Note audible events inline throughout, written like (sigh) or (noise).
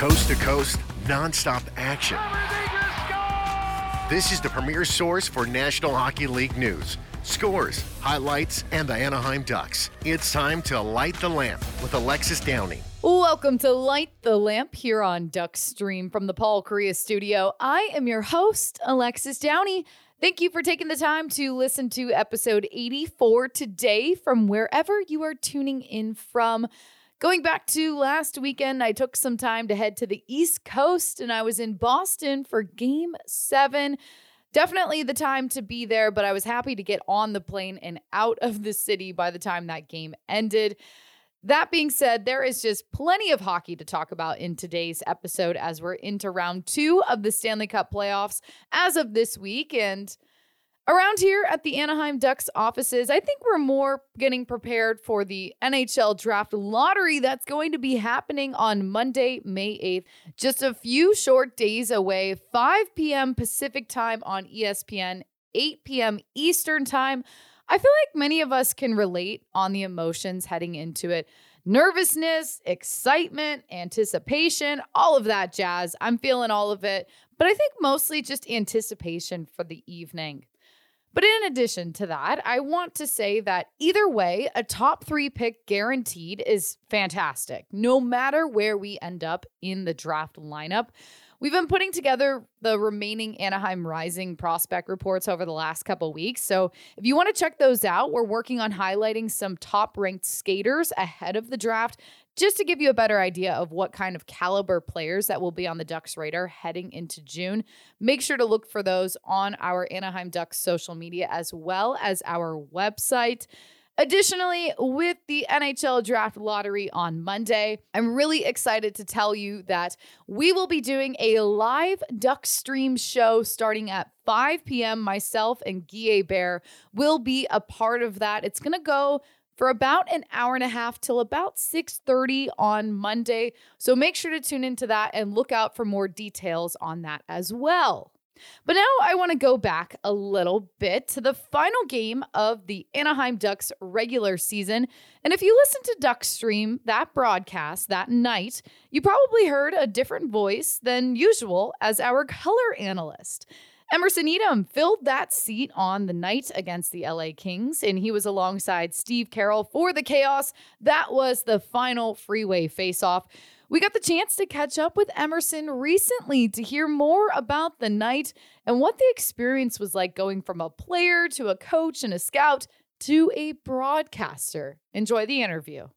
Coast to coast, nonstop action. This is the premier source for National Hockey League news, scores, highlights, and the Anaheim Ducks. It's time to light the lamp with Alexis Downie. Welcome to Light the Lamp here on Duck Stream from the Paul Kariya studio. I am your host, Alexis Downie. Thank you for taking the time to listen to episode 84 today from wherever you are tuning in from. Going back to last weekend, I took some time to head to the East Coast and I was in Boston for game seven. Definitely the time to be there, but I was happy to get on the plane and out of the city by the time that game ended. That being said, there is just plenty of hockey to talk about in today's episode as we're into round two of the Stanley Cup playoffs as of this week. And Around here at the Anaheim Ducks offices, I think we're more getting prepared for the NHL draft lottery that's going to be happening on Monday, May 8th, just a few short days away, 5 p.m. Pacific time on ESPN, 8 p.m. Eastern time. I feel like many of us can relate on the emotions heading into it. Nervousness, excitement, anticipation, all of that jazz. I'm feeling all of it, but I think mostly just anticipation for the evening. But in addition to that, I want to say that either way, a top three pick guaranteed is fantastic, no matter where we end up in the draft lineup. We've been putting together the remaining Anaheim Rising prospect reports over the last couple weeks. So if you want to check those out, we're working on highlighting some top ranked skaters ahead of the draft just to give you a better idea of what kind of caliber players that will be on the Ducks radar heading into June. Make sure to look for those on our Anaheim Ducks social media as well as our website. Additionally, with the NHL Draft Lottery on Monday, I'm really excited to tell you that we will be doing a live Duck Stream show starting at 5 p.m. Myself and Guy Hebert will be a part of that. It's going to go for about an hour and a half till about 6:30 on Monday. So make sure to tune into that and look out for more details on that as well. But now I want to go back a little bit to the final game of the Anaheim Ducks regular season. And if you listen to Duck Stream, that broadcast that night, you probably heard a different voice than usual as our color analyst. Emerson Etem filled that seat on the night against the LA Kings, and he was alongside Steve Carroll for the chaos. That was the final freeway face-off. We got the chance to catch up with Emerson recently to hear more about the night and what the experience was like going from a player to a coach and a scout to a broadcaster. Enjoy the interview.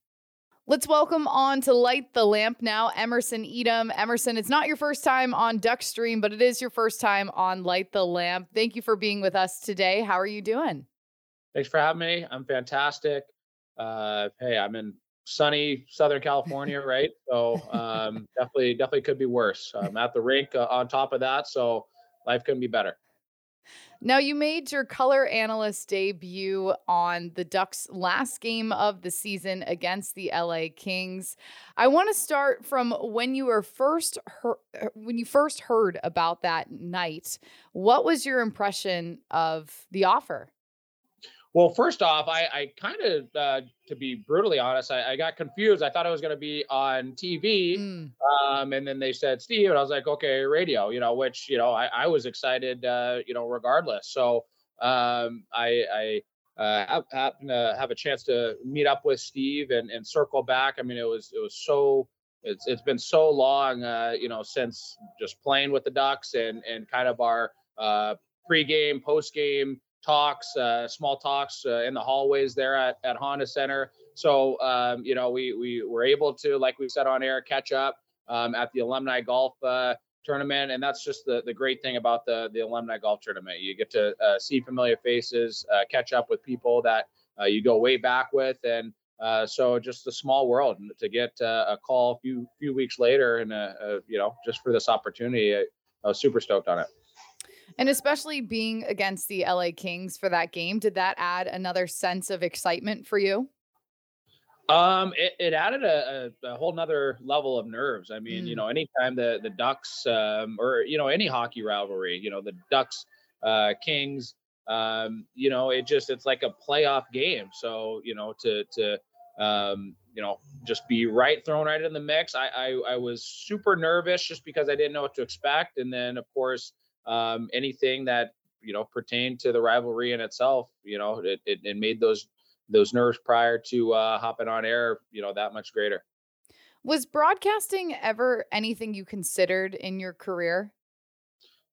Let's welcome on to Light the Lamp now, Emerson Etem. Emerson, it's not your first time on Duckstream, but it is your first time on Light the Lamp. Thank you for being with us today. How are you doing? Thanks for having me. I'm fantastic. Uh, hey, I'm in sunny Southern California, (laughs) right? So um, definitely, definitely could be worse. I'm at the rink uh, on top of that, so life couldn't be better. Now, you made your color analyst debut on the Ducks' last game of the season against the LA Kings. I want to start from when you were first heard, uh, when you first heard about that night. What was your impression of the offer? Well, first off, I, I kind of, uh, to be brutally honest, I, I, got confused. I thought I was going to be on TV, mm. um, and then they said Steve, and I was like, okay, radio, you know, which you know I, I was excited, uh, you know, regardless. So um, I, I uh, happened to have a chance to meet up with Steve and, and circle back. I mean, it was it was so it's it's been so long, uh, you know, since just playing with the Ducks and and kind of our uh, pregame, postgame talks, uh, small talks uh, in the hallways there at, at Honda Center. So, um, you know, we, we were able to, like we said on air, catch up um, at the alumni golf uh, tournament. And that's just the, the great thing about the, the alumni golf tournament. You get to uh, see familiar faces, uh, catch up with people that uh, you go way back with. And so just a small world to get a call a few, few weeks later and, you know, just for this opportunity, I was super stoked on it. And especially being against the LA Kings for that game, did that add another sense of excitement for you? Um, it, it added a, a, a, whole nother level of nerves. I mean, mm. you know, anytime the the Ducks um, or you know any hockey rivalry, you know, the Ducks, uh, Kings, um, you know, it just it's like a playoff game. So you know, to to um, you know, just be right thrown right in the mix. I, I, I was super nervous just because I didn't know what to expect, and then of course um, anything that you know pertained to the rivalry in itself, you know, it, it, it made those those nerves prior to uh, hopping on air, you know, that much greater. Was broadcasting ever anything you considered in your career?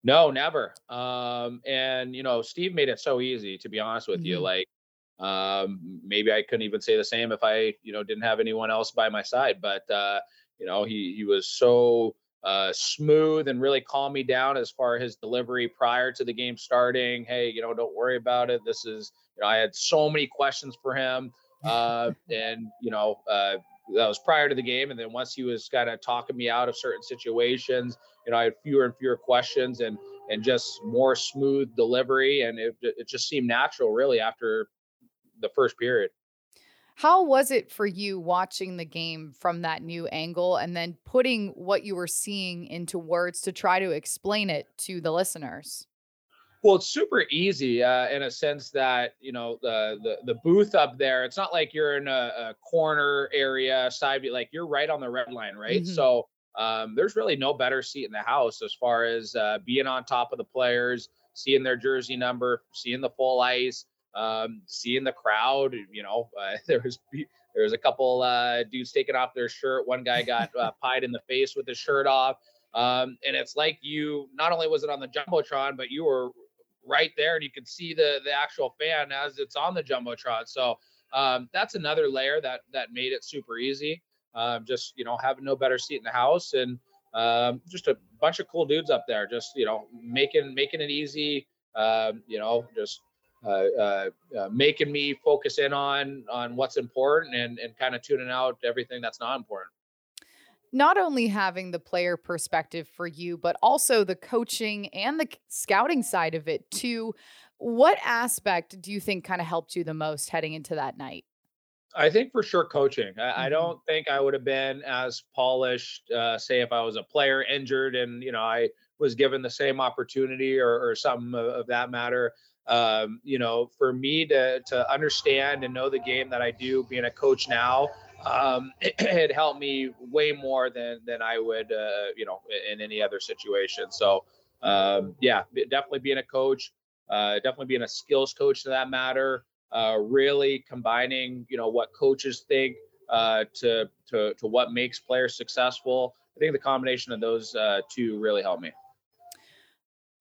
No, never. Um, and you know, Steve made it so easy. To be honest with mm-hmm. you, like um, maybe I couldn't even say the same if I, you know, didn't have anyone else by my side. But uh, you know, he he was so uh, smooth and really calm me down as far as his delivery prior to the game starting. Hey, you know, don't worry about it. This is, you know, I had so many questions for him, uh, (laughs) and you know, uh, that was prior to the game. And then once he was kind of talking me out of certain situations, you know, I had fewer and fewer questions and and just more smooth delivery, and it it just seemed natural, really, after the first period. How was it for you watching the game from that new angle and then putting what you were seeing into words to try to explain it to the listeners? Well, it's super easy uh, in a sense that you know the, the the booth up there. It's not like you're in a, a corner area side, view; like you're right on the red line, right? Mm-hmm. So um, there's really no better seat in the house as far as uh, being on top of the players, seeing their jersey number, seeing the full ice, um, seeing the crowd. You know, (laughs) uh, there was there was a couple uh, dudes taking off their shirt. One guy got uh, (laughs) pied in the face with his shirt off. Um, and it's like you not only was it on the jumbotron, but you were right there and you could see the the actual fan as it's on the jumbotron. So um, that's another layer that that made it super easy. Um, just you know having no better seat in the house and um, just a bunch of cool dudes up there. Just you know making making it easy. Um, you know just making me focus in on on what's important and and kind of tuning out everything that's not important not only having the player perspective for you, but also the coaching and the scouting side of it too. What aspect do you think kind of helped you the most heading into that night? I think for sure coaching. I, mm-hmm. I don't think I would have been as polished, uh, say, if I was a player injured and you know I was given the same opportunity or, or something of, of that matter. Um, you know, for me to to understand and know the game that I do, being a coach now, um, it, (clears throat) it, helped me way more than than I would, uh, you know, in any other situation. So, um, yeah, definitely being a coach, uh, definitely being a skills coach to that matter. Uh, really combining, you know, what coaches think uh, to to to what makes players successful. I think the combination of those uh, two really helped me.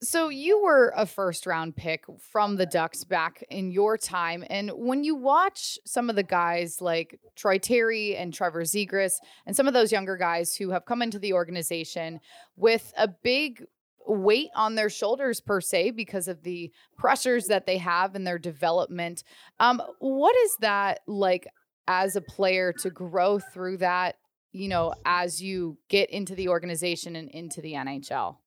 So you were a first round pick from the Ducks back in your time. And when you watch some of the guys like Troy Terry and Trevor Zegras and some of those younger guys who have come into the organization with a big weight on their shoulders per se because of the pressures that they have in their development. Um, what is that like as a player to grow through that, you know, as you get into the organization and into the NHL?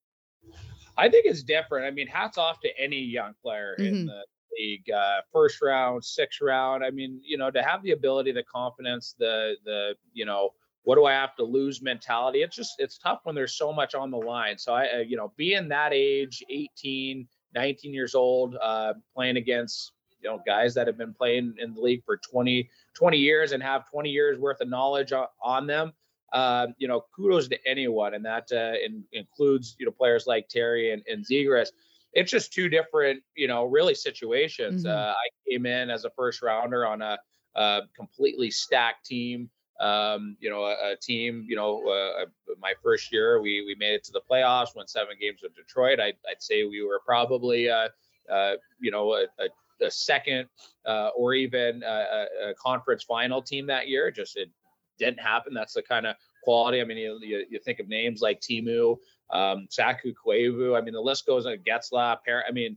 I think it's different. I mean, hats off to any young player mm-hmm. in the league, uh, first round, sixth round. I mean, you know, to have the ability, the confidence, the the you know, what do I have to lose mentality? It's just it's tough when there's so much on the line. So I, uh, you know, being that age, 18, 19 years old, uh, playing against you know guys that have been playing in the league for 20 20 years and have 20 years worth of knowledge on, on them uh, you know, kudos to anyone, and that uh, in, includes you know players like Terry and, and Zegras. It's just two different, you know, really situations. Mm-hmm. Uh, I came in as a first rounder on a, a completely stacked team. Um, you know, a, a team. You know, uh, my first year, we we made it to the playoffs, won seven games with Detroit. I, would say we were probably, uh, uh, you know, a, a, a second uh, or even a, a, conference final team that year. Just it didn't happen. That's the kind of quality. I mean, you, you, you think of names like Teemu, um, Saku Koivu. I mean, the list goes on. Getzlaf, I mean,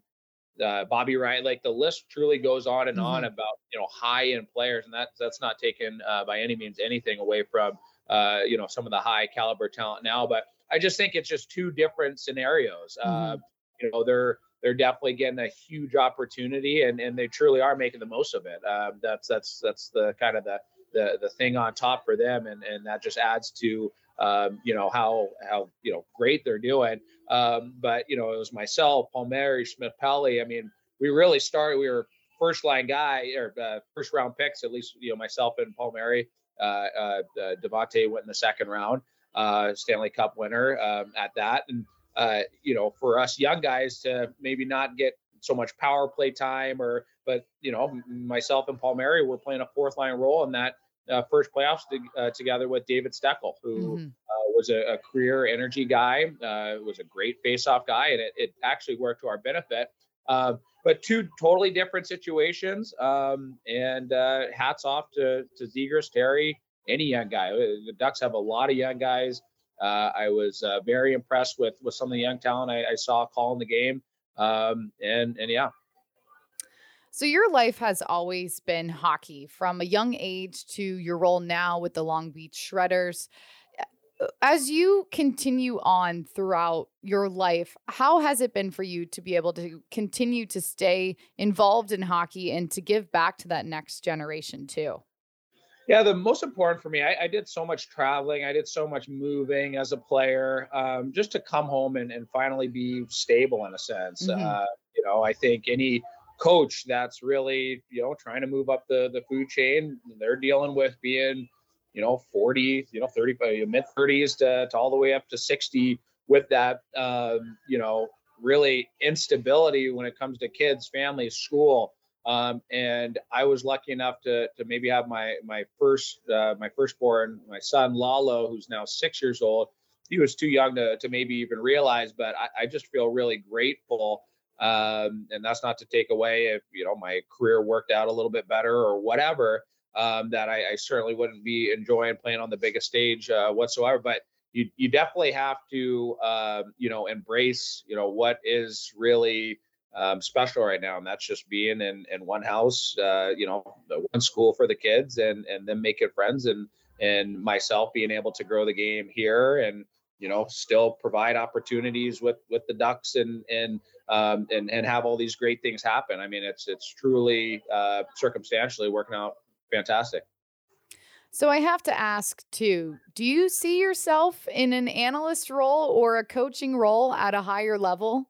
uh, Bobby Ryan. Like the list truly goes on and mm-hmm. on about you know high end players, and that's that's not taken uh, by any means anything away from uh, you know some of the high caliber talent now. But I just think it's just two different scenarios. Uh, mm-hmm. you know, they're they're definitely getting a huge opportunity, and and they truly are making the most of it. Um, that's that's that's the kind of the the the thing on top for them, and and that just adds to um, you know how how you know great they're doing. Um, but you know it was myself, Palmieri, Smith Pelly. I mean, we really started. We were first line guy or uh, first round picks, at least you know myself and Palmieri. uh, uh, Devante went in the second round, uh, Stanley Cup winner um, at that. And, uh, you know, for us young guys to maybe not get so much power play time or, but, you know, myself and Palmieri were playing a fourth line role in that uh, first playoffs to, uh, together with David Steckel, who mm-hmm. uh, was a, a, career energy guy, uh, was a great face-off guy, and it, it, actually worked to our benefit. Um, but two totally different situations. Um, and uh, hats off to to Zegras, Terry, any young guy. Uh, the Ducks have a lot of young guys. Uh, I was uh, very impressed with with some of the young talent I, I saw calling the game. Um, and and yeah. So your life has always been hockey from a young age to your role now with the Long Beach Shredders as you continue on throughout your life, how has it been for you to be able to continue to stay involved in hockey and to give back to that next generation too? Yeah, the most important for me, I, I did so much traveling, I did so much moving as a player, um, just to come home and, and finally be stable in a sense. Mm-hmm. Uh, you know, I think any coach that's really, you know, trying to move up the the food chain, they're dealing with being you know 40 you know 30 uh, mid 30s to, to all the way up to 60 with that um, you know really instability when it comes to kids families school. Um, and I was lucky enough to to maybe have my my first uh, my firstborn my son Lalo who's now six years old. He was too young to to maybe even realize but I, I just feel really grateful um, and that's not to take away if you know my career worked out a little bit better or whatever um, that I, I, certainly wouldn't be enjoying playing on the biggest stage uh, whatsoever. But you you definitely have to uh, you know embrace you know what is really um, special right now, and that's just being in in one house, uh, you know, one school for the kids, and and then making friends, and and myself being able to grow the game here, and you know, still provide opportunities with with the Ducks, and and um, and and have all these great things happen. I mean, it's it's truly uh, circumstantially working out fantastic. So I have to ask too, do you see yourself in an analyst role or a coaching role at a higher level?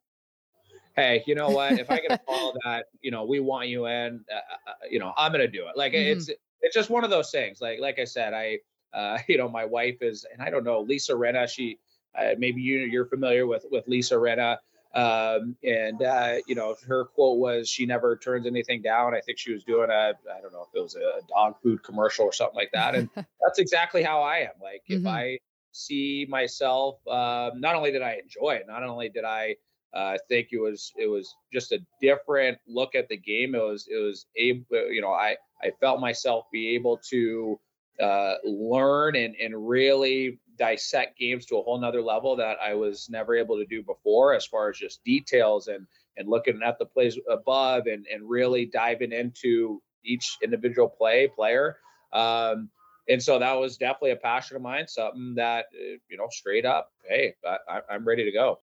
Hey, you know what? If I a call (laughs) that, you know, we want you in, uh, uh, uh you know, I'm going to do it. Like mm-hmm. it's it's just one of those things. Like like I said, I uh, (laughs) you know, my wife is and I don't know, Lisa Rinna, she uh, maybe you you're familiar with with Lisa Rinna. Um, and uh, you know, her quote was, "She never turns anything down." I think she was doing a, I don't know if it was a dog food commercial or something like that. And (laughs) that's exactly how I am. Like, mm-hmm. if I see myself, um, not only did I enjoy it, not only did I uh, think it was it was just a different look at the game. It was it was able, you know, I I felt myself be able to uh, learn and and really dissect games to a whole nother level that I was never able to do before, as far as just details and and looking at the plays above and and really diving into each individual play player. Um, and so that was definitely a passion of mine, something that uh, you know, straight up, hey, I, I'm ready to go.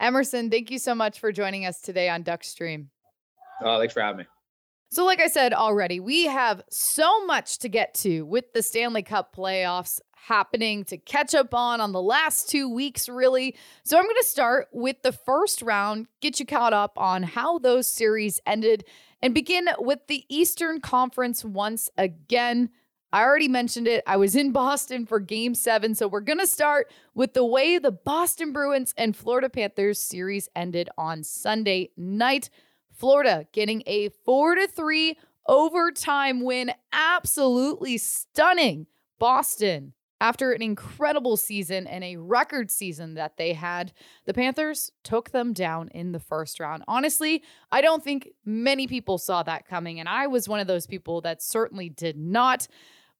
Emerson, thank you so much for joining us today on Duckstream. Oh, thanks for having me. So, like I said already, we have so much to get to with the Stanley Cup playoffs happening to catch up on on the last two weeks, really. So, I'm going to start with the first round, get you caught up on how those series ended, and begin with the Eastern Conference once again. I already mentioned it. I was in Boston for game seven. So we're going to start with the way the Boston Bruins and Florida Panthers series ended on Sunday night. Florida getting a four to three overtime win. Absolutely stunning. Boston, after an incredible season and a record season that they had, the Panthers took them down in the first round. Honestly, I don't think many people saw that coming, and I was one of those people that certainly did not.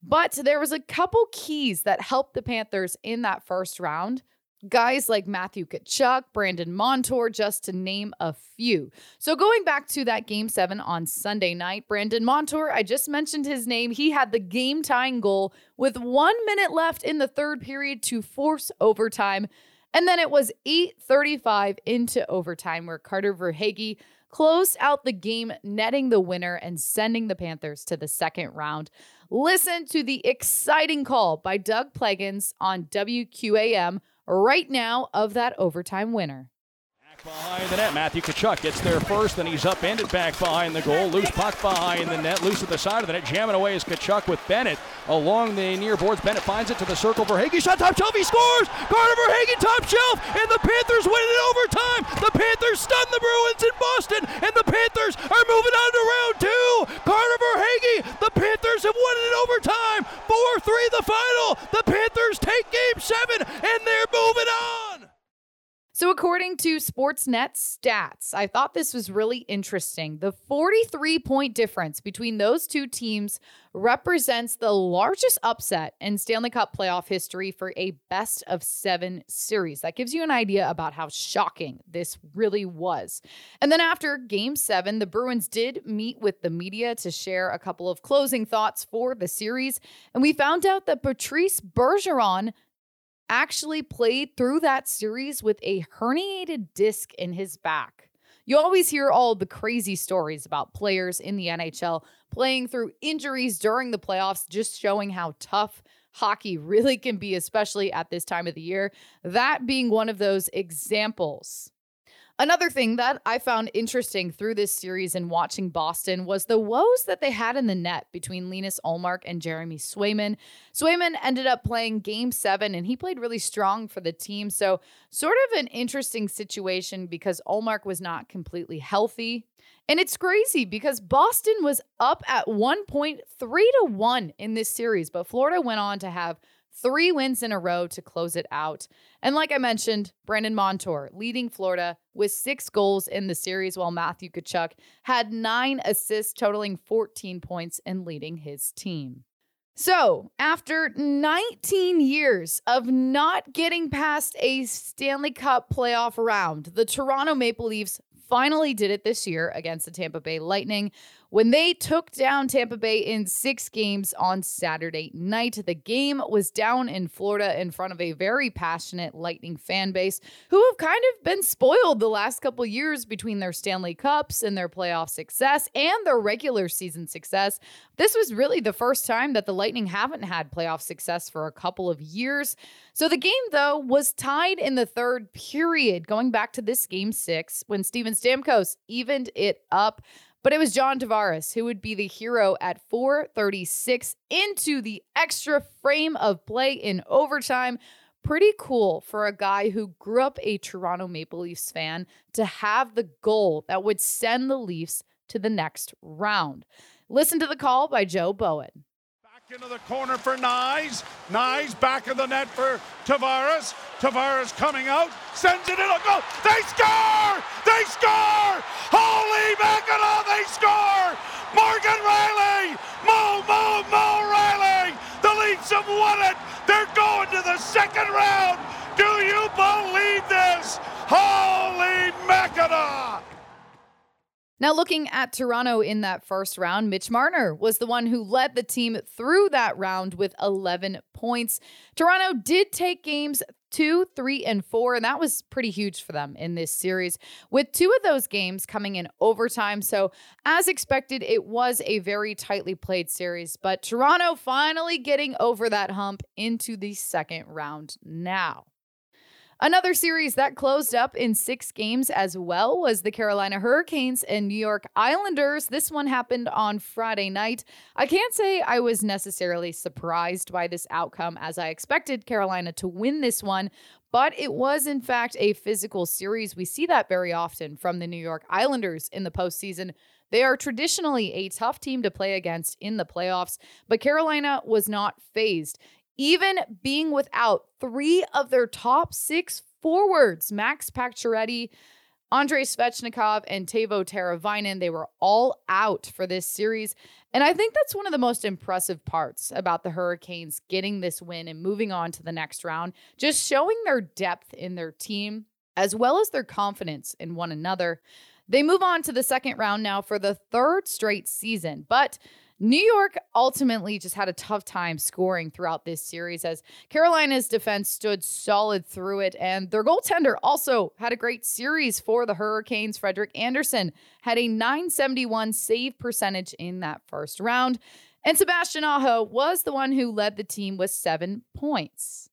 But there was a couple keys that helped the Panthers in that first round guys like Matthew Tkachuk, Brandon Montour, just to name a few. So going back to that game seven on Sunday night, Brandon Montour, I just mentioned his name. He had the game tying goal with one minute left in the third period to force overtime. And then it was 8:35 into overtime where Carter Verhaeghe closed out the game, netting the winner and sending the Panthers to the second round. Listen to the exciting call by Doug Plagens on WQAM right now of that overtime winner. Behind the net, Matthew Tkachuk gets there first, then he's upended back behind the goal. Loose puck behind the net, loose at the side of the net. Jamming away is Tkachuk with Bennett along the near boards. Bennett finds it to the circle. Verhaeghe shot top shelf, he scores! Carter Verhaeghe top shelf, and the Panthers win it in overtime. The Panthers stun the Bruins in Boston, and the Panthers are moving on to round two. Carter Verhaeghe, the Panthers have won it in overtime. 4 3 the final. The Panthers take game seven, and they're moving on. So, according to Sportsnet stats, I thought this was really interesting. The 43 point difference between those two teams represents the largest upset in Stanley Cup playoff history for a best of seven series. That gives you an idea about how shocking this really was. And then after game seven, the Bruins did meet with the media to share a couple of closing thoughts for the series. And we found out that Patrice Bergeron actually played through that series with a herniated disc in his back. You always hear all the crazy stories about players in the NHL playing through injuries during the playoffs, just showing how tough hockey really can be, especially at this time of the year. That being one of those examples. Another thing that I found interesting through this series and watching Boston was the woes that they had in the net between Linus Ullmark and Jeremy Swayman. Swayman ended up playing game seven and he played really strong for the team. So, sort of an interesting situation because Ullmark was not completely healthy. And it's crazy because Boston was up at 1.3 to 1 in this series, but Florida went on to have three wins in a row to close it out. And like I mentioned, Brandon Montour leading Florida with six goals in the series, while Matthew Tkachuk had nine assists, totaling 14 points and leading his team. So, after 19 years of not getting past a Stanley Cup playoff round, the Toronto Maple Leafs finally did it this year against the Tampa Bay Lightning when they took down Tampa Bay in six games on Saturday night. The game was down in Florida in front of a very passionate Lightning fan base who have kind of been spoiled the last couple years between their Stanley Cups and their playoff success and their regular season success. This was really the first time that the Lightning haven't had playoff success for a couple of years. So the game, though, was tied in the third period, going back to this game six when Steven Stamkos evened it up. But it was John Tavares who would be the hero at 436 into the extra frame of play in overtime. Pretty cool for a guy who grew up a Toronto Maple Leafs fan to have the goal that would send the Leafs to the next round. Listen to the call by Joe Bowen into the corner for Knies. Knies back of the net for Tavares. Tavares coming out, sends it in a goal. They score! They score! Holy mackerel, they score! Morgan Rielly! Mo, Mo, Mo Rielly! The Leafs have won it! They're going to the second round! Do you believe this? Holy mackerel! Now, looking at Toronto in that first round, Mitch Marner was the one who led the team through that round with 11 points. Toronto did take games two, three, and four, and that was pretty huge for them in this series, with two of those games coming in overtime. So, as expected, it was a very tightly played series, but Toronto finally getting over that hump into the second round now. Another series that closed up in six games as well was the Carolina Hurricanes and New York Islanders. This one happened on Friday night. I can't say I was necessarily surprised by this outcome as I expected Carolina to win this one, but it was in fact a physical series. We see that very often from the New York Islanders in the postseason. They are traditionally a tough team to play against in the playoffs, but Carolina was not phased even being without three of their top six forwards, Max Pacioretty, Andrei Svechnikov, and Teuvo Teravainen, they were all out for this series. And I think that's one of the most impressive parts about the Hurricanes getting this win and moving on to the next round, just showing their depth in their team as well as their confidence in one another. They move on to the second round now for the third straight season, but New York ultimately just had a tough time scoring throughout this series as Carolina's defense stood solid through it. And their goaltender also had a great series for the Hurricanes. Frederik Andersen had a 971 save percentage in that first round. And Sebastian Aho was the one who led the team with seven points.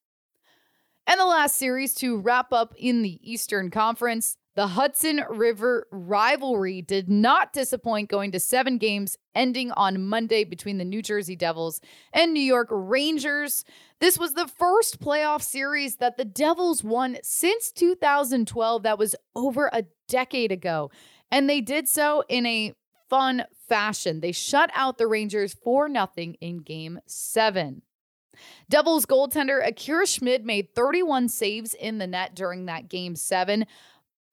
And the last series to wrap up in the Eastern Conference The Hudson River rivalry did not disappoint, going to seven games, ending on Monday between the New Jersey Devils and New York Rangers. This was the first playoff series that the Devils won since 2012. That was over a decade ago. And they did so in a fun fashion. They shut out the Rangers 4 0 in game seven. Devils goaltender Akira Schmid made 31 saves in the net during that game seven.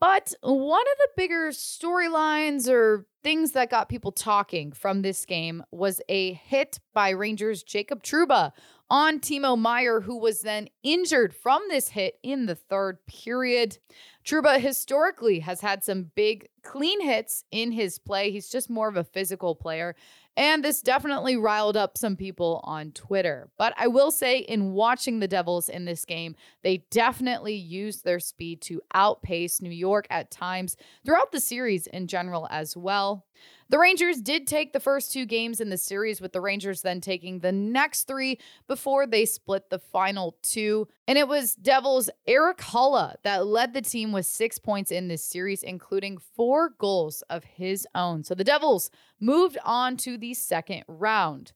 But one of the bigger storylines or things that got people talking from this game was a hit by Rangers Jacob Trouba on Timo Meier, who was then injured from this hit in the third period. Trouba historically has had some big clean hits in his play. He's just more of a physical player. And this definitely riled up some people on Twitter. But I will say, in watching the Devils in this game, they definitely used their speed to outpace New York at times throughout the series in general as well. The Rangers did take the first two games in the series, with the Rangers then taking the next three before they split the final two. And it was Devils' Erik Haula that led the team with six points in this series, including four goals of his own. So the Devils moved on to the second round.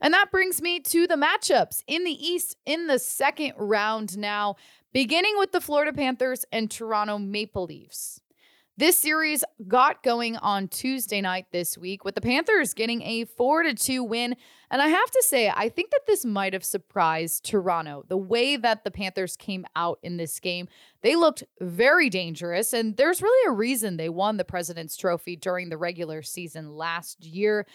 And that brings me to the matchups in the East in the second round now, beginning with the Florida Panthers and Toronto Maple Leafs. This series got going on Tuesday night this week with the Panthers getting a 4 to 2 win. And I have to say, I think that this might have surprised Toronto. The way that the Panthers came out in this game, they looked very dangerous. And there's really a reason they won the President's Trophy during the regular season last year.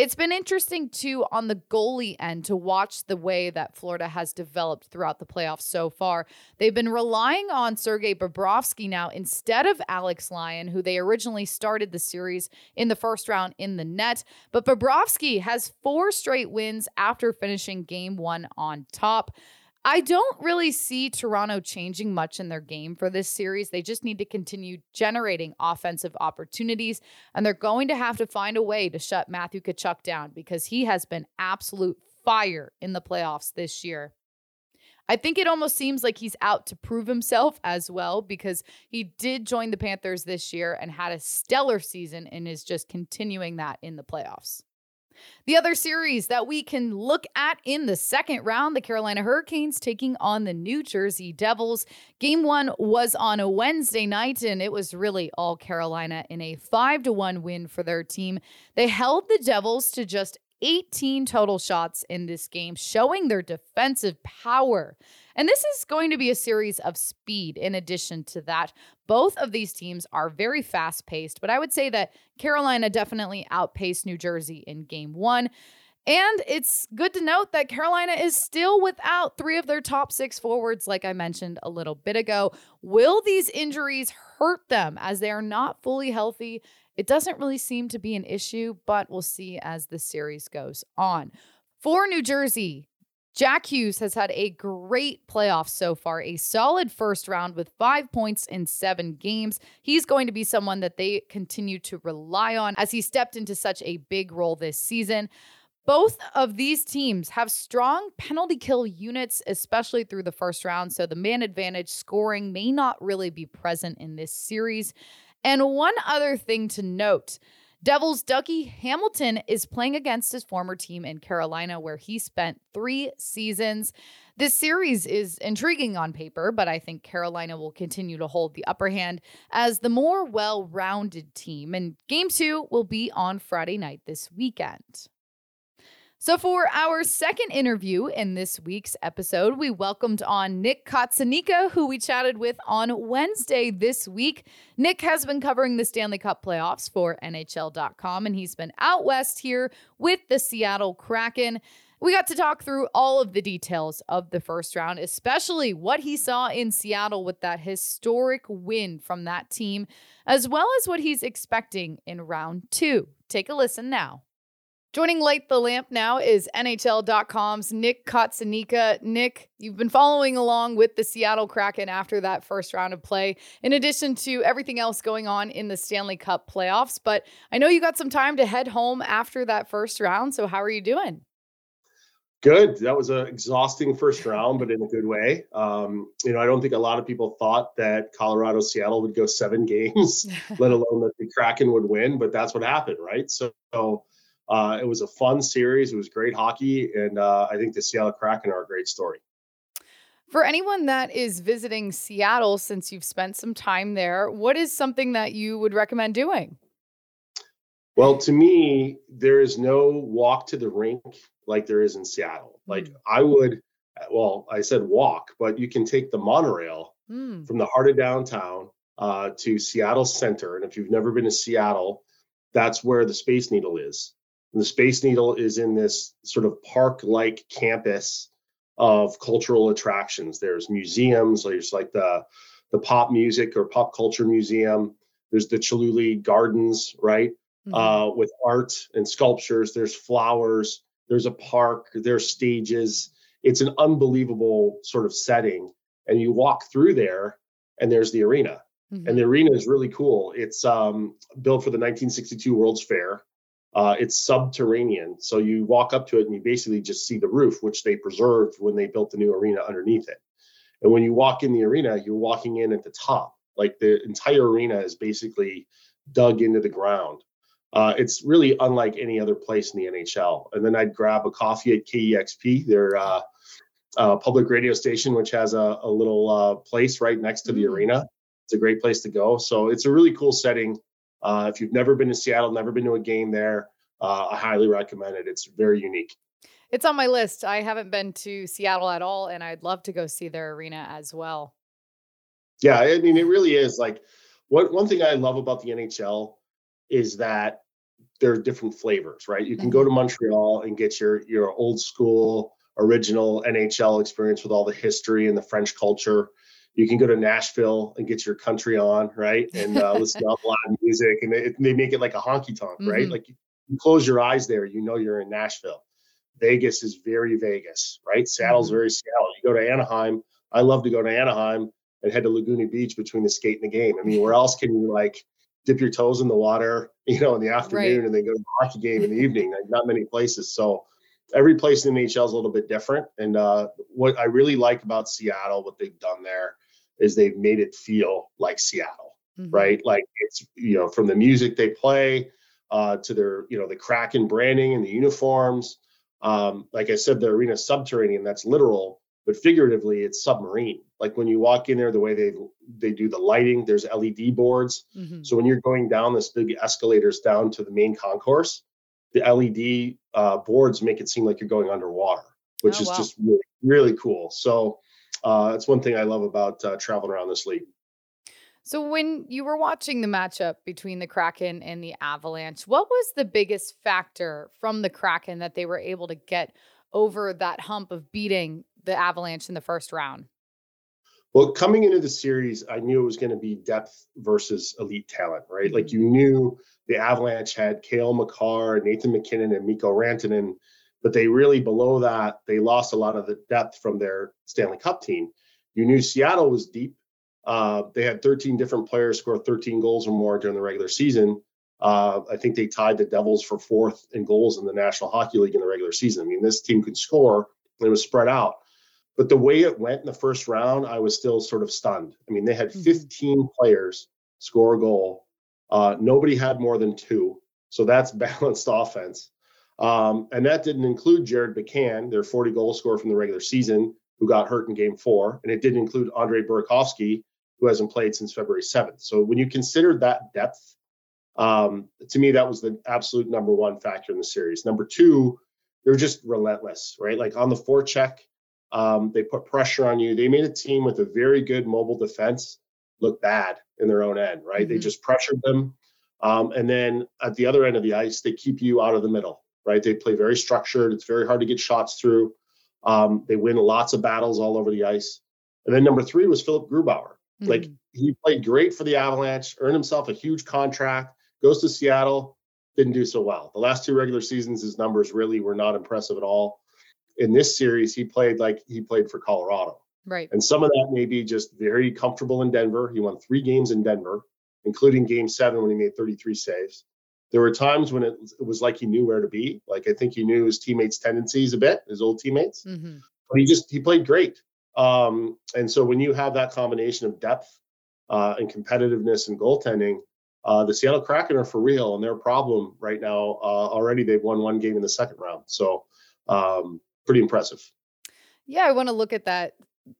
It's been interesting too on the goalie end to watch the way that Florida has developed throughout the playoffs so far. They've been relying on Sergei Bobrovsky now instead of Alex Lyon, who they originally started the series in the first round in the net. But Bobrovsky has four straight wins after finishing game one on top. I don't really see Toronto changing much in their game for this series. They just need to continue generating offensive opportunities, and they're going to have to find a way to shut Matthew Tkachuk down because he has been absolute fire in the playoffs this year. I think it almost seems like he's out to prove himself as well because he did join the Panthers this year and had a stellar season and is just continuing that in the playoffs. The other series that we can look at in the second round, the Carolina Hurricanes taking on the New Jersey Devils. Game one was on a Wednesday night, and it was really all Carolina in a 5 to 1 win for their team. They held the Devils to just 18 total shots in this game, showing their defensive power. And this is going to be a series of speed in addition to that. Both of these teams are very fast paced, but I would say that Carolina definitely outpaced New Jersey in game one. And it's good to note that Carolina is still without three of their top six forwards, like I mentioned a little bit ago. Will these injuries hurt them as they are not fully healthy? It doesn't really seem to be an issue, but we'll see as the series goes on. For New Jersey, Jack Hughes has had a great playoff so far, a solid first round with five points in seven games. He's going to be someone that they continue to rely on as he stepped into such a big role this season. Both of these teams have strong penalty kill units, especially through the first round, so the man advantage scoring may not really be present in this series. And one other thing to note Devils Dougie Hamilton is playing against his former team in Carolina, where he spent three seasons. This series is intriguing on paper, but I think Carolina will continue to hold the upper hand as the more well rounded team. And game two will be on Friday night this weekend. So, for our second interview in this week's episode, we welcomed on Nick Cotsonika, who we chatted with on Wednesday this week. Nick has been covering the Stanley Cup playoffs for NHL.com, and he's been out west here with the Seattle Kraken. We got to talk through all of the details of the first round, especially what he saw in Seattle with that historic win from that team, as well as what he's expecting in round two. Take a listen now. Joining Light the Lamp now is NHL.com's Nick Cotsonika. Nick, you've been following along with the Seattle Kraken after that first round of play, in addition to everything else going on in the Stanley Cup playoffs. But I know you got some time to head home after that first round. So, how are you doing? Good. That was an exhausting first round, but in a good way. Um, you know, I don't think a lot of people thought that Colorado Seattle would go seven (laughs) games, (laughs) let alone that the Kraken would win, but that's what happened, right? So, uh, it was a fun series. It was great hockey, and uh, I think the Seattle Kraken are a great story. For anyone that is visiting Seattle, since you've spent some time there, what is something that you would recommend doing? Well, to me, there is no walk to the rink like there is in Seattle. Like mm. I would, well, I said walk, but you can take the monorail mm. from the heart of downtown uh, to Seattle Center. And if you've never been to Seattle, that's where the Space Needle is. And the Space Needle is in this sort of park like campus of cultural attractions. There's museums, there's like the the pop music or pop culture museum. There's the Chihuly Gardens, right? Mm-hmm. Uh, with art and sculptures. There's flowers. There's a park. There's stages. It's an unbelievable sort of setting. And you walk through there, and there's the arena. Mm-hmm. And the arena is really cool. It's um, built for the 1962 World's Fair. Uh, it's subterranean. So you walk up to it and you basically just see the roof, which they preserved when they built the new arena underneath it. And when you walk in the arena, you're walking in at the top. Like the entire arena is basically dug into the ground. Uh, it's really unlike any other place in the NHL. And then I'd grab a coffee at KEXP, their uh, uh, public radio station, which has a, a little uh, place right next to the mm. arena. It's a great place to go. So it's a really cool setting. Uh, if you've never been to Seattle, never been to a game there, uh, I highly recommend it. It's very unique. It's on my list. I haven't been to Seattle at all, and I'd love to go see their arena as well. Yeah, I mean, it really is like what one thing I love about the NHL is that there are different flavors, right? You can mm-hmm. go to Montreal and get your your old school original NHL experience with all the history and the French culture you can go to Nashville and get your country on, right? And uh, (laughs) listen to a lot of music, and they, they make it like a honky tonk, mm-hmm. right? Like you, you, close your eyes there, you know you're in Nashville. Vegas is very Vegas, right? Seattle's mm-hmm. very Seattle. You go to Anaheim. I love to go to Anaheim and head to Laguna Beach between the skate and the game. I mean, where else can you like dip your toes in the water, (laughs) you know, in the afternoon right. and then go to the hockey game in the evening? Like, not many places. So every place in the NHL is a little bit different. And uh, what I really like about Seattle, what they've done there, is they've made it feel like Seattle, mm-hmm. right? Like it's you know from the music they play uh, to their you know the Kraken branding and the uniforms. Um, like I said, the arena subterranean. That's literal, but figuratively, it's submarine. Like when you walk in there, the way they they do the lighting, there's LED boards. Mm-hmm. So when you're going down this big escalators down to the main concourse, the LED uh, boards make it seem like you're going underwater, which oh, is wow. just really, really cool. So uh, that's one thing I love about uh, traveling around this league. So, when you were watching the matchup between the Kraken and the Avalanche, what was the biggest factor from the Kraken that they were able to get over that hump of beating the Avalanche in the first round? Well, coming into the series, I knew it was going to be depth versus elite talent, right? Mm-hmm. Like you knew the Avalanche had Cale Makar, Nathan MacKinnon, and Mikko Rantanen but they really below that they lost a lot of the depth from their Stanley Cup team. You knew Seattle was deep. Uh, they had 13 different players score 13 goals or more during the regular season. Uh, I think they tied the Devils for fourth in goals in the National Hockey League in the regular season. I mean, this team could score and it was spread out. But the way it went in the first round, I was still sort of stunned. I mean, they had mm-hmm. 15 players score a goal. Uh, nobody had more than two. So that's (laughs) balanced offense. Um, and that didn't include Jared McCann, their 40 goal scorer from the regular season, who got hurt in game four. And it didn't include Andre Burakovsky, who hasn't played since February 7th. So when you consider that depth, um, to me, that was the absolute number one factor in the series. Number two, they're just relentless, right? Like on the forecheck, um, they put pressure on you. They made a team with a very good mobile defense look bad in their own end, right? Mm-hmm. They just pressured them. Um, and then at the other end of the ice, they keep you out of the middle right? They play very structured. It's very hard to get shots through. Um, they win lots of battles all over the ice. And then number three was Philipp Grubauer. Mm-hmm. Like he played great for the Avalanche, earned himself a huge contract, goes to Seattle, didn't do so well. The last two regular seasons, his numbers really were not impressive at all. In this series, he played like he played for Colorado. Right. And some of that may be just very comfortable in Denver. He won three games in Denver, including game seven when he made 33 saves. There were times when it, it was like he knew where to be. Like I think he knew his teammates' tendencies a bit, his old teammates. Mm-hmm. But he just he played great. Um, and so when you have that combination of depth uh, and competitiveness and goaltending, uh, the Seattle Kraken are for real, and their problem right now. Uh, already, they've won one game in the second round, so um, pretty impressive. Yeah, I want to look at that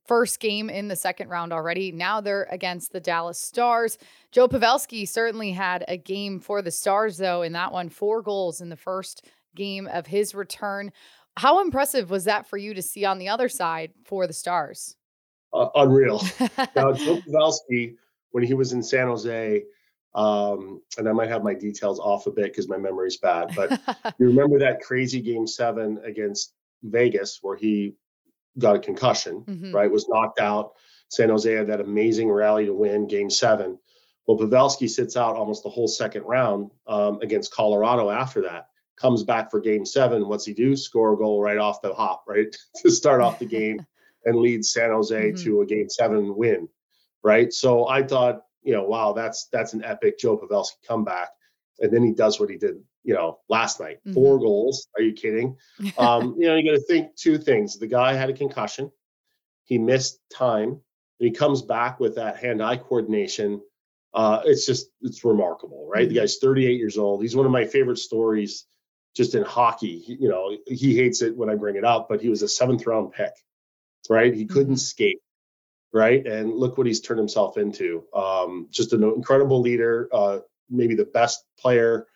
first game in the second round already. Now they're against the Dallas Stars. Joe Pavelski certainly had a game for the Stars, though, in that one, four goals in the first game of his return. How impressive was that for you to see on the other side for the Stars? Uh, unreal. now, Joe (laughs) Pavelski, when he was in San Jose, um, and I might have my details off a bit because my memory's bad, but (laughs) you remember that crazy game seven against Vegas where he got a concussion, mm-hmm. right? Was knocked out. San Jose had that amazing rally to win game seven. Well, Pavelski sits out almost the whole second round um, against Colorado after that. Comes back for game seven. What's he do? Score a goal right off the hop, right? (laughs) to start off the (laughs) game and lead San Jose mm-hmm. to a game seven win, right? So I thought, you know, wow, that's that's an epic Joe Pavelski comeback. And then he does what he did you know, last night. Mm-hmm. Four goals. Are you kidding? (laughs) Um, you know, you got to think two things. The guy had a concussion. He missed time. And he comes back with that hand-eye coordination. Uh, it's just it's remarkable, right? Mm-hmm. The guy's 38 years old. He's one of my favorite stories just in hockey. He, you know, he hates it when I bring it up, but he was a seventh round pick, right? He couldn't mm-hmm. skate, right? And look what he's turned himself into. Um, just an incredible leader, uh, maybe the best player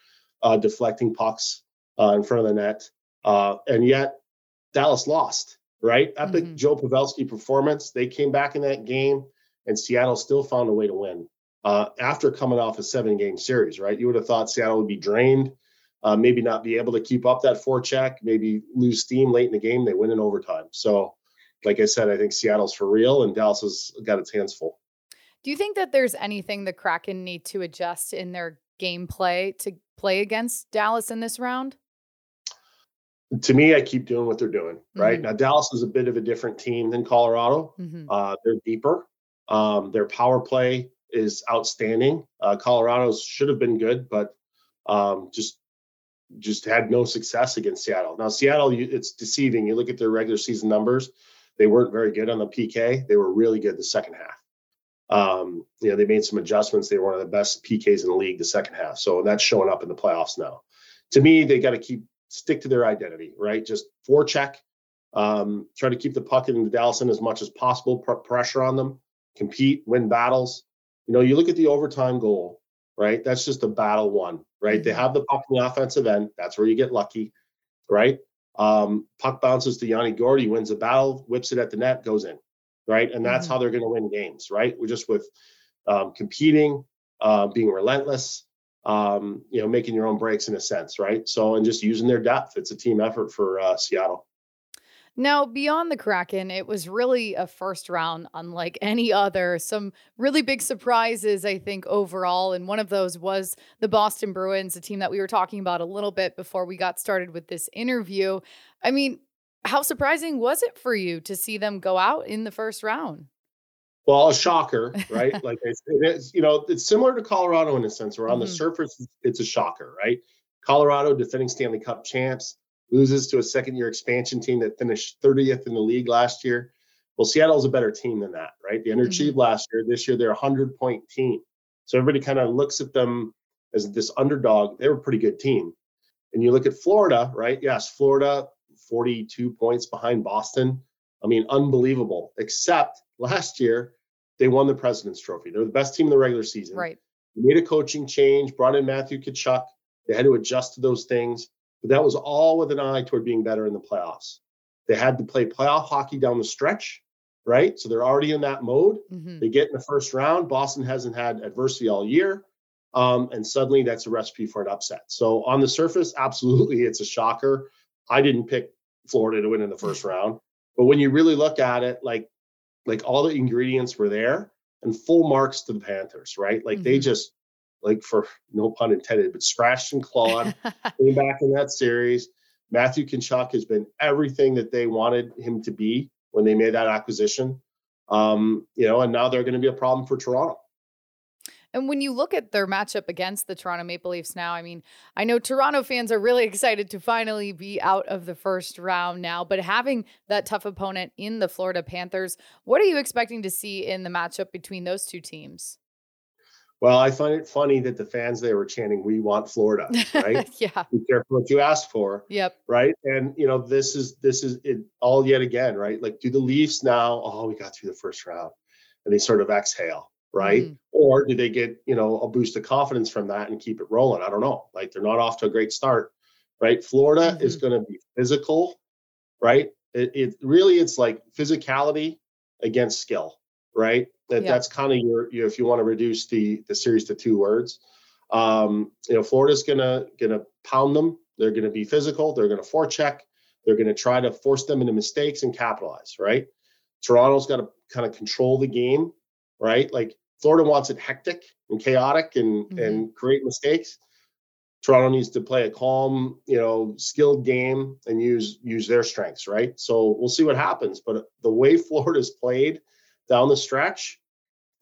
uh, deflecting pucks uh, in front of the net. Uh, and yet Dallas lost, right? Epic mm-hmm. Joe Pavelski performance. They came back in that game, and Seattle still found a way to win uh, after coming off a seven game series, right? You would have thought Seattle would be drained, uh, maybe not be able to keep up that forecheck, maybe lose steam late in the game. They win in overtime. So, like I said, I think Seattle's for real, and Dallas has got its hands full. Do you think that there's anything the Kraken need to adjust in their gameplay to play against Dallas in this round? To me, I keep doing what they're doing. Right mm-hmm. now, Dallas is a bit of a different team than Colorado. Mm-hmm. Uh, they're deeper. Um, their power play is outstanding. Uh, Colorado's should have been good, but um, just just had no success against Seattle. Now, Seattle, it's deceiving. You look at their regular season numbers; they weren't very good on the PK. They were really good the second half. Um, you know, they made some adjustments. They were one of the best PKs in the league the second half. So that's showing up in the playoffs now. To me, they got to keep stick to their identity, right? Just forecheck, um, try to keep the puck in the Dallas in as much as possible, pr- pressure on them, compete, win battles. You know, you look at the overtime goal, right? That's just a battle won, right? They mm-hmm. have the puck in the offensive end. That's where you get lucky, right? Um, puck bounces to Yanni Gourde, wins the battle, whips it at the net, goes in right? And that's mm-hmm. how they're going to win games, right? We're just with um, competing, uh, being relentless, um, you know, making your own breaks in a sense, right? So, and just using their depth. It's a team effort for uh, Seattle. Now, beyond the Kraken, it was really a first round unlike any other. Some really big surprises, I think, overall. And one of those was the Boston Bruins, a team that we were talking about a little bit before we got started with this interview. I mean, how surprising was it for you to see them go out in the first round? Well, a shocker, right? (laughs) like it's, it is, you know, it's similar to Colorado in a sense, where on mm-hmm. the surface it's a shocker, right? Colorado, defending Stanley Cup champs, loses to a second-year expansion team that finished 30th in the league last year. Well, Seattle's a better team than that, right? They underachieved mm-hmm. last year. This year, they're a hundred-point team. So everybody kind of looks at them as this underdog. They're a pretty good team. And you look at Florida, right? Yes, Florida 42 points behind Boston. I mean, unbelievable. Except last year, they won the President's Trophy. They're the best team in the regular season. Right. They made a coaching change, brought in Matthew Tkachuk. They had to adjust to those things, but that was all with an eye toward being better in the playoffs. They had to play playoff hockey down the stretch, right? So they're already in that mode. Mm-hmm. They get in the first round. Boston hasn't had adversity all year. Um, and suddenly that's a recipe for an upset. So on the surface, absolutely, it's a shocker. I didn't pick Florida to win in the first round. But when you really look at it, like like all the ingredients were there and full marks to the Panthers, right? Like mm-hmm. they just like for no pun intended, but scratched and clawed, (laughs) came back in that series. Matthew Tkachuk has been everything that they wanted him to be when they made that acquisition. Um, you know, and now they're going to be a problem for Toronto. And when you look at their matchup against the Toronto Maple Leafs now, I mean, I know Toronto fans are really (laughs) excited to finally be out of the first round now, but having that tough opponent in the Florida Panthers, what are you expecting to see in the matchup between those two teams? Well, I find it funny that the fans there were chanting, "We want Florida," right? (laughs) yeah. Be careful what you ask for. Yep. Right. And you know, this is this is it all yet again, right? Like, do the Leafs now? Oh, we got through the first round, and they sort of exhale, right? Mm. Or do they get you know a boost of confidence from that and keep it rolling? I don't know. Like, they're not off to a great start, right? Florida mm-hmm. is going to be physical, right? It, it really it's like physicality against skill, right? That yeah. that's kind of your, your if you want to reduce the the series to two words. Um, you know, Florida's gonna gonna pound them. They're gonna be physical. They're gonna forecheck. They're gonna try to force them into mistakes and capitalize. Right. Toronto's got to kind of control the game. Right. Like Florida wants it hectic and chaotic and mm-hmm. and create mistakes. Toronto needs to play a calm, you know, skilled game and use use their strengths, right? So we'll see what happens. But the way (laughs) Florida's played, down the stretch,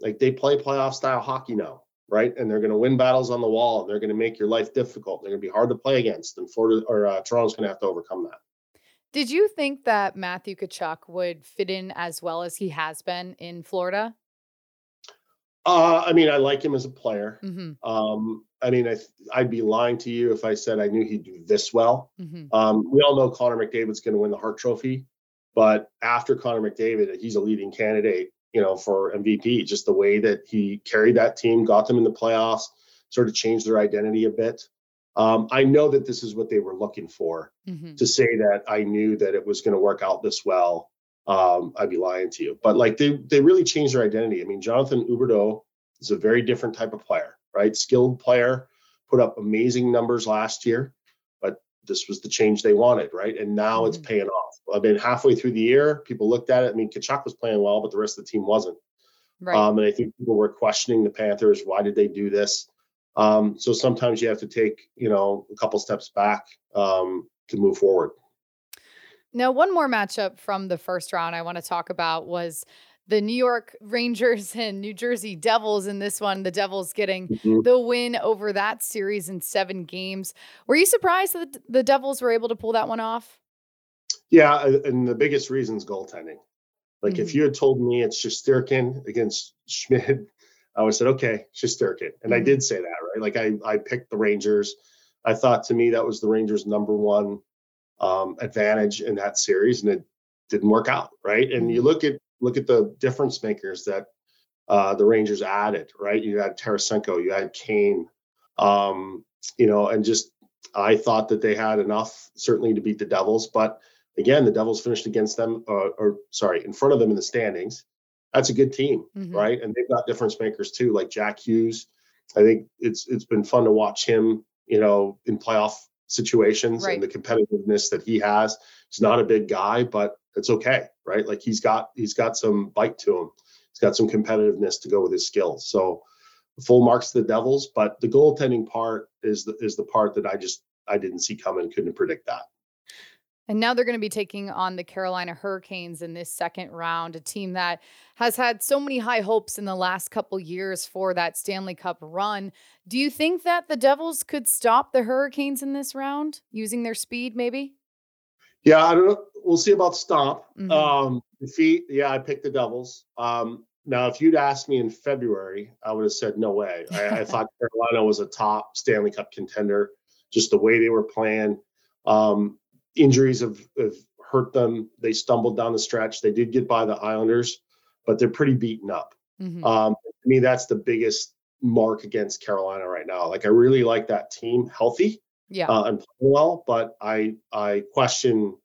like they play playoff style hockey now, right? And they're going to win battles on the wall. And they're going to make your life difficult. They're going to be hard to play against, and Florida or uh, Toronto's going to have to overcome that. Did you think that Matthew Tkachuk would fit in as well as he has been in Florida? Uh, I mean, I like him as a player. Mm-hmm. Um, I mean, I I'd be lying to you if I said I knew he'd do this well. Mm-hmm. Um, we all know Connor McDavid's going to win the Hart Trophy. But after Connor McDavid, he's a leading candidate, you know, for MVP. Just the way that he carried that team, got them in the playoffs, sort of changed their identity a bit. Um, I know that this is what they were looking for. Mm-hmm. To say that I knew that it was going to work out this well, um, I'd be lying to you. But like they they really changed their identity. I mean, Jonathan Huberdeau is a very different type of player, right? Skilled player, put up amazing numbers last year, but this was the change they wanted, right? And now mm-hmm. it's paying off. I mean, halfway through the year, people looked at it. I mean, Tkachuk was playing well, but the rest of the team wasn't. Right. Um, and I think people were questioning the Panthers. Why did they do this? Um, so sometimes you have to take, you know, a couple steps back um, to move forward. Now, one more matchup from the first round I want to talk about was the New York Rangers (laughs) and New Jersey Devils in this one. The Devils getting mm-hmm. the win over that series in seven games. Were you surprised that the Devils were able to pull that one off? Yeah, and the biggest reason is goaltending. Like mm-hmm. if you had told me it's Shesterkin against Schmid, I would have said, okay, Shesterkin. And mm-hmm. I did say that, right? Like I, I picked the Rangers. I thought to me that was the Rangers' number one um, advantage in that series, and it didn't work out, right? And you mm-hmm. look at look at the difference makers that uh, the Rangers added, right? You had Tarasenko, you had Kane, um, you know, and just I thought that they had enough certainly to beat the Devils, but again, the Devils finished against them, uh, or sorry, in front of them in the standings. That's a good team, mm-hmm. right? And they've got difference makers too, like Jack Hughes. I think it's it's been fun to watch him, you know, in playoff situations right. and the competitiveness that he has. He's not a big guy, but it's okay, right? Like he's got he's got some bite to him. He's got some competitiveness to go with his skills. So full marks to the Devils, but the goaltending part is the is the part that I just I didn't see coming, couldn't predict that. And now they're going to be taking on the Carolina Hurricanes in this second round, a team that has had so many high hopes in the last couple years for that Stanley Cup run. Do you think that the Devils could stop the Hurricanes in this round using their speed, maybe? Yeah, I don't know. We'll see about stop. Mm-hmm. Um, defeat, yeah, I picked the Devils. Um, now, if you'd asked me in February, I would have said no way. I, I (laughs) thought Carolina was a top Stanley Cup contender, just the way they were playing. Um, injuries have, have hurt them. They stumbled down the stretch. They did get by the Islanders, but they're pretty beaten up. Mm-hmm. Um, to me, that's the biggest mark against Carolina right now. Like I really like that team healthy, yeah, uh, and playing well, but I I question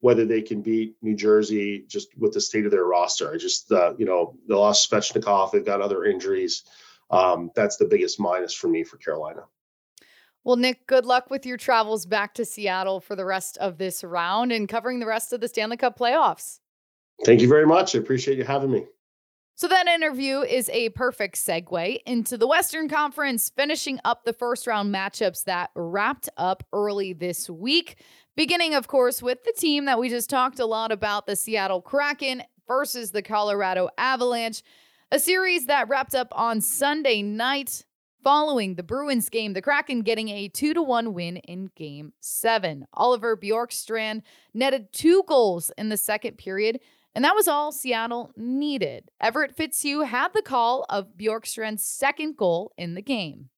whether they can beat New Jersey just with the state of their roster. I just uh, you know they lost Svechnikov, they've got other injuries. Um, that's the biggest minus for me for Carolina. Well, Nick, good luck with your travels back to Seattle for the rest of this round and covering the rest of the Stanley Cup playoffs. Thank you very much. I appreciate you having me. So, that interview is a perfect segue into the Western Conference, finishing up the first round matchups that wrapped up early this week. Beginning, of course, with the team that we just talked a lot about the Seattle Kraken versus the Colorado Avalanche. A series that wrapped up on Sunday night following the Bruins game, the Kraken getting a 2 to 1 win in game 7. Oliver Bjorkstrand netted 2 goals in the second period, and that was all Seattle needed. Everett Fitzhugh had the call of Bjorkstrand's second goal in the game.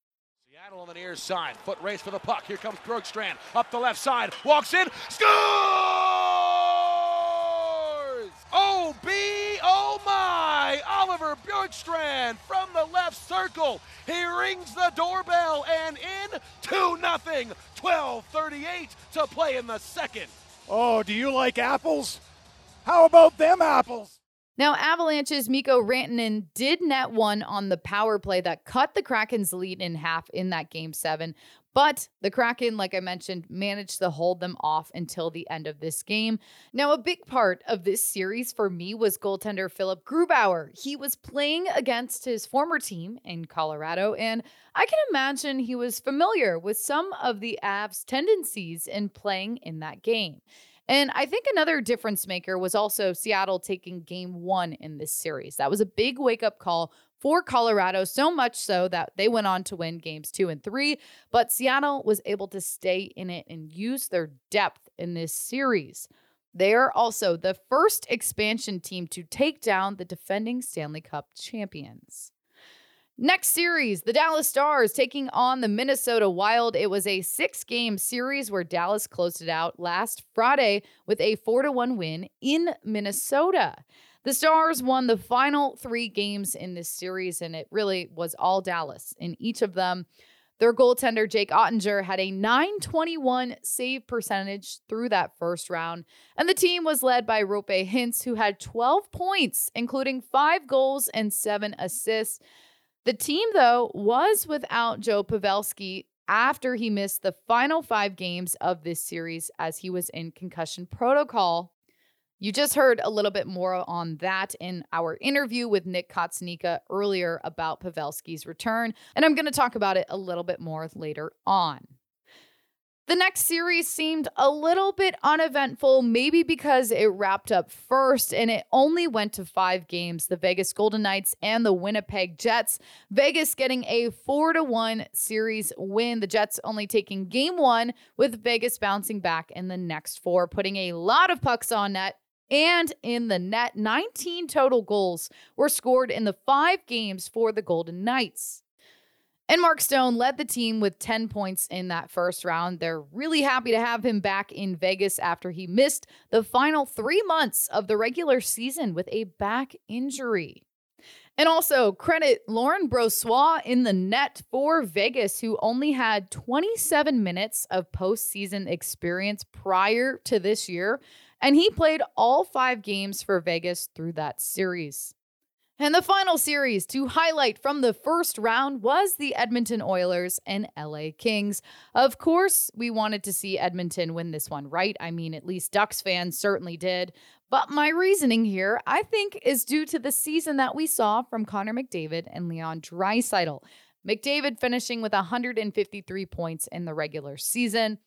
Seattle on the near side, foot race for the puck. Here comes Bjorkstrand up the left side, walks in, scores! Oh, B, oh my! Oliver Bjorkstrand from the left circle. He rings the doorbell and in 2 nothing. 12:38 to play in the second. Oh, do you like apples? How about them apples? Now, Avalanche's Mikko Rantanen did net one on the power play that cut the Kraken's lead in half in that game seven. But the Kraken, like I mentioned, managed to hold them off until the end of this game. Now, a big part of this series for me was goaltender Philipp Grubauer. He was playing against his former team in Colorado, and I can imagine he was familiar with some of the Avs' tendencies in playing in that game. And I think another difference maker was also Seattle taking game one in this series. That was a big wake up call for Colorado, so much so that they went on to win games two and three. But Seattle was able to stay in it and use their depth in this series. They are also the first expansion team to take down the defending Stanley Cup champions. Next series, the Dallas Stars taking on the Minnesota Wild. It was a six game series where Dallas closed it out last Friday with a 4 to 1 win in Minnesota. The Stars won the final three games in this series, and it really was all Dallas in each of them. Their goaltender, Jake Oettinger, had a 921 save percentage through that first round. And the team was led by Roope Hintz, who had 12 points, including five goals and seven assists. The team, though, was without Joe Pavelski after he missed the final five games of this series as he was in concussion protocol. You just heard a little bit more on that in our interview with Nick Cotsonika earlier about Pavelski's return, and I'm going to talk about it a little bit more later on. The next series seemed a little bit uneventful, maybe because it wrapped up first and it only went to five games the Vegas Golden Knights and the Winnipeg Jets. Vegas getting a 4 to 1 series win. The Jets only taking game one, with Vegas bouncing back in the next four, putting a lot of pucks on net. And in the net, 19 total goals were scored in the five games for the Golden Knights. And Mark Stone led the team with 10 points in that first round. They're really happy to have him back in Vegas after he missed the final three months of the regular season with a back injury. And also credit Laurent Brossoit in the net for Vegas, who only had 27 minutes of postseason experience prior to this year. And he played all five games for Vegas through that series. And the final series to highlight from the first round was the Edmonton Oilers and LA Kings. Of course, we wanted to see Edmonton win this one, right? I mean, at least Ducks fans certainly did. But my reasoning here, I think, is due to the season that we saw from Connor McDavid and Leon Draisaitl. McDavid finishing with 153 points in the regular season.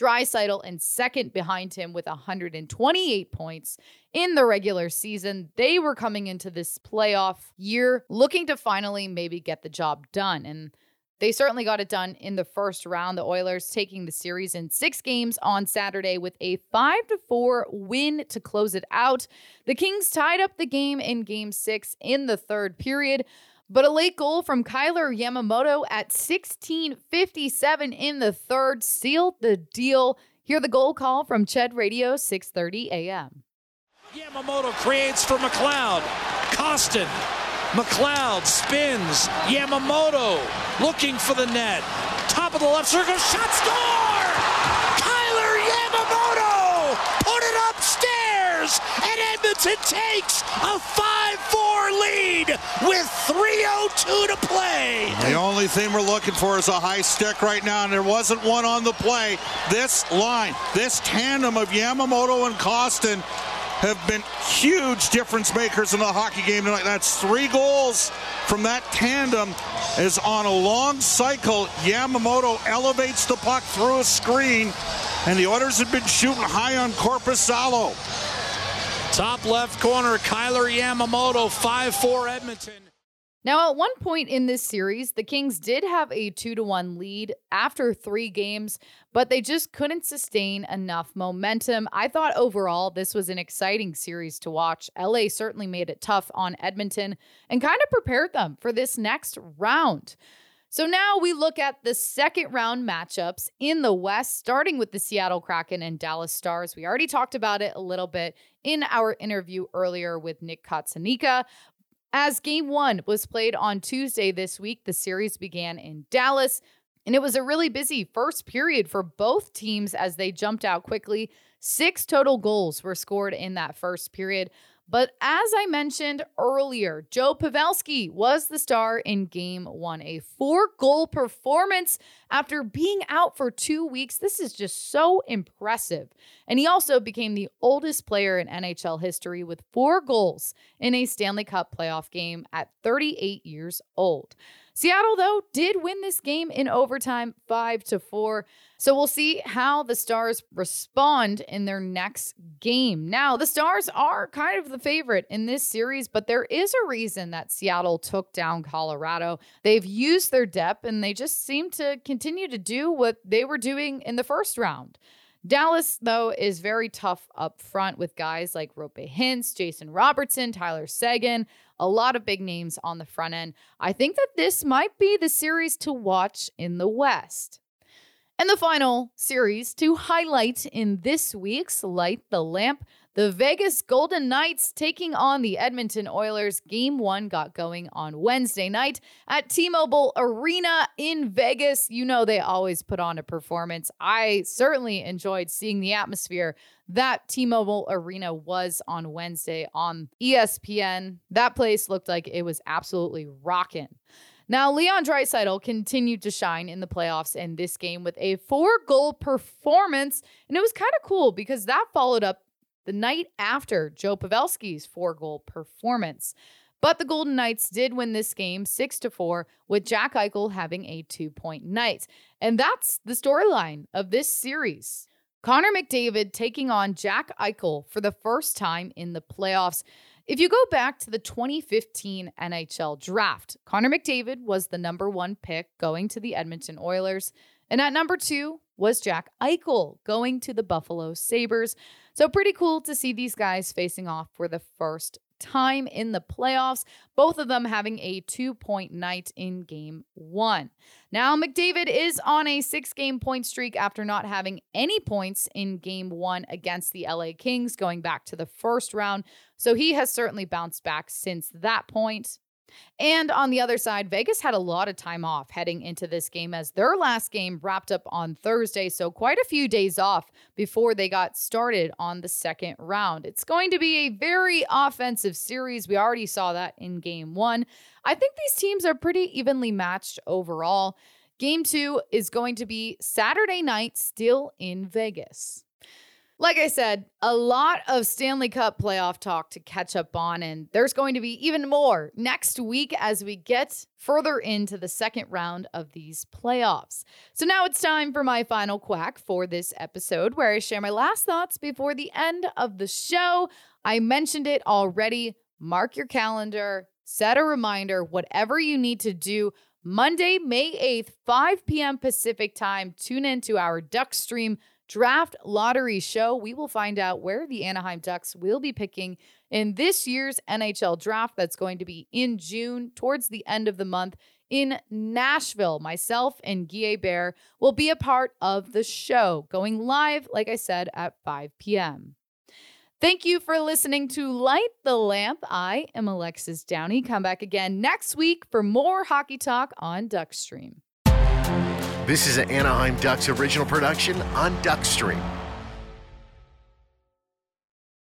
Draisaitl in second behind him with 128 points in the regular season. They were coming into this playoff year looking to finally maybe get the job done. And they certainly got it done in the first round. The Oilers taking the series in six games on Saturday with a 5 to 4 win to close it out. The Kings tied up the game in game six in the third period. But a late goal from Kailer Yamamoto at 16:57 in the third sealed the deal. Hear the goal call from Ched Radio 6:30 a.m. Yamamoto creates for McLeod. Kostin. McLeod spins. Yamamoto looking for the net. Top of the left circle. Shot score! Kailer Yamamoto put it upstairs, and Edmonton takes a 5-4 lead with 3.02 to play. The only thing we're looking for is a high stick right now, and there wasn't one on the play. This line, this tandem of Yamamoto and Kostin have been huge difference makers in the hockey game tonight. That's three goals from that tandem is on a long cycle. Yamamoto elevates the puck through a screen, and the Oilers have been shooting high on Korpisalo. Top left corner, Kailer Yamamoto, 5 4 Edmonton. Now, at one point in this series, the Kings did have a two to one lead after three games, but they just couldn't sustain enough momentum. I thought overall this was an exciting series to watch. LA certainly made it tough on Edmonton and kind of prepared them for this next round. So now we look at the second round matchups in the West, starting with the Seattle Kraken and Dallas Stars. We already talked about it a little bit in our interview earlier with Nick Cotsonika, as game one was played on Tuesday this week, the series began in Dallas, and it was a really busy first period for both teams as they jumped out quickly. Six total goals were scored in that first period. But as I mentioned earlier, Joe Pavelski was the star in game one, a four goal performance after being out for two weeks. This is just so impressive. And he also became the oldest player in NHL history with four goals in a Stanley Cup playoff game at 38 years old. Seattle, though, did win this game in overtime, five to four. So we'll see how the Stars respond in their next game. Now, the Stars are kind of the favorite in this series, but there is a reason that Seattle took down Colorado. They've used their depth and they just seem to continue to do what they were doing in the first round. Dallas, though, is very tough up front with guys like Roope Hintz, Jason Robertson, Tyler Seguin, a lot of big names on the front end. I think that this might be the series to watch in the West. And the final series to highlight in this week's Light the Lamp the Vegas Golden Knights taking on the Edmonton Oilers. Game one got going on Wednesday night at T Mobile Arena in Vegas. You know, they always put on a performance. I certainly enjoyed seeing the atmosphere that T Mobile Arena was on Wednesday on ESPN. That place looked like it was absolutely rocking. Now, Leon Draisaitl continued to shine in the playoffs in this game with a four goal performance. And it was kind of cool because that followed up the night after Joe Pavelski's four goal performance. But the Golden Knights did win this game 6 to 4 with Jack Eichel having a 2-point night. And that's the storyline of this series. Connor McDavid taking on Jack Eichel for the first time in the playoffs. If you go back to the 2015 NHL draft, Connor McDavid was the number 1 pick going to the Edmonton Oilers, and at number 2 was Jack Eichel going to the Buffalo Sabres. So, pretty cool to see these guys facing off for the first time in the playoffs, both of them having a two point night in game one. Now, McDavid is on a six game point streak after not having any points in game one against the LA Kings going back to the first round. So he has certainly bounced back since that point. And on the other side, Vegas had a lot of time off heading into this game as their last game wrapped up on Thursday. So, quite a few days off before they got started on the second round. It's going to be a very offensive series. We already saw that in game one. I think these teams are pretty evenly matched overall. Game two is going to be Saturday night, still in Vegas. Like I said, a lot of Stanley Cup playoff talk to catch up on, and there's going to be even more next week as we get further into the second round of these playoffs. So now it's time for my final quack for this episode, where I share my last thoughts before the end of the show. I mentioned it already. Mark your calendar, set a reminder, whatever you need to do. Monday, May 8th, 5 p.m. Pacific time. Tune in to our Duck Stream draft lottery show, we will find out where the Anaheim Ducks will be picking in this year's NHL draft that's going to be in June, towards the end of the month in Nashville. Myself and Guy Hebert will be a part of the show, going live, like I said, at 5 p.m. Thank you for listening to Light the Lamp. I am Alexis Downie. Come back again next week for more hockey talk on Duckstream. This is an Anaheim Ducks original production on Duckstream.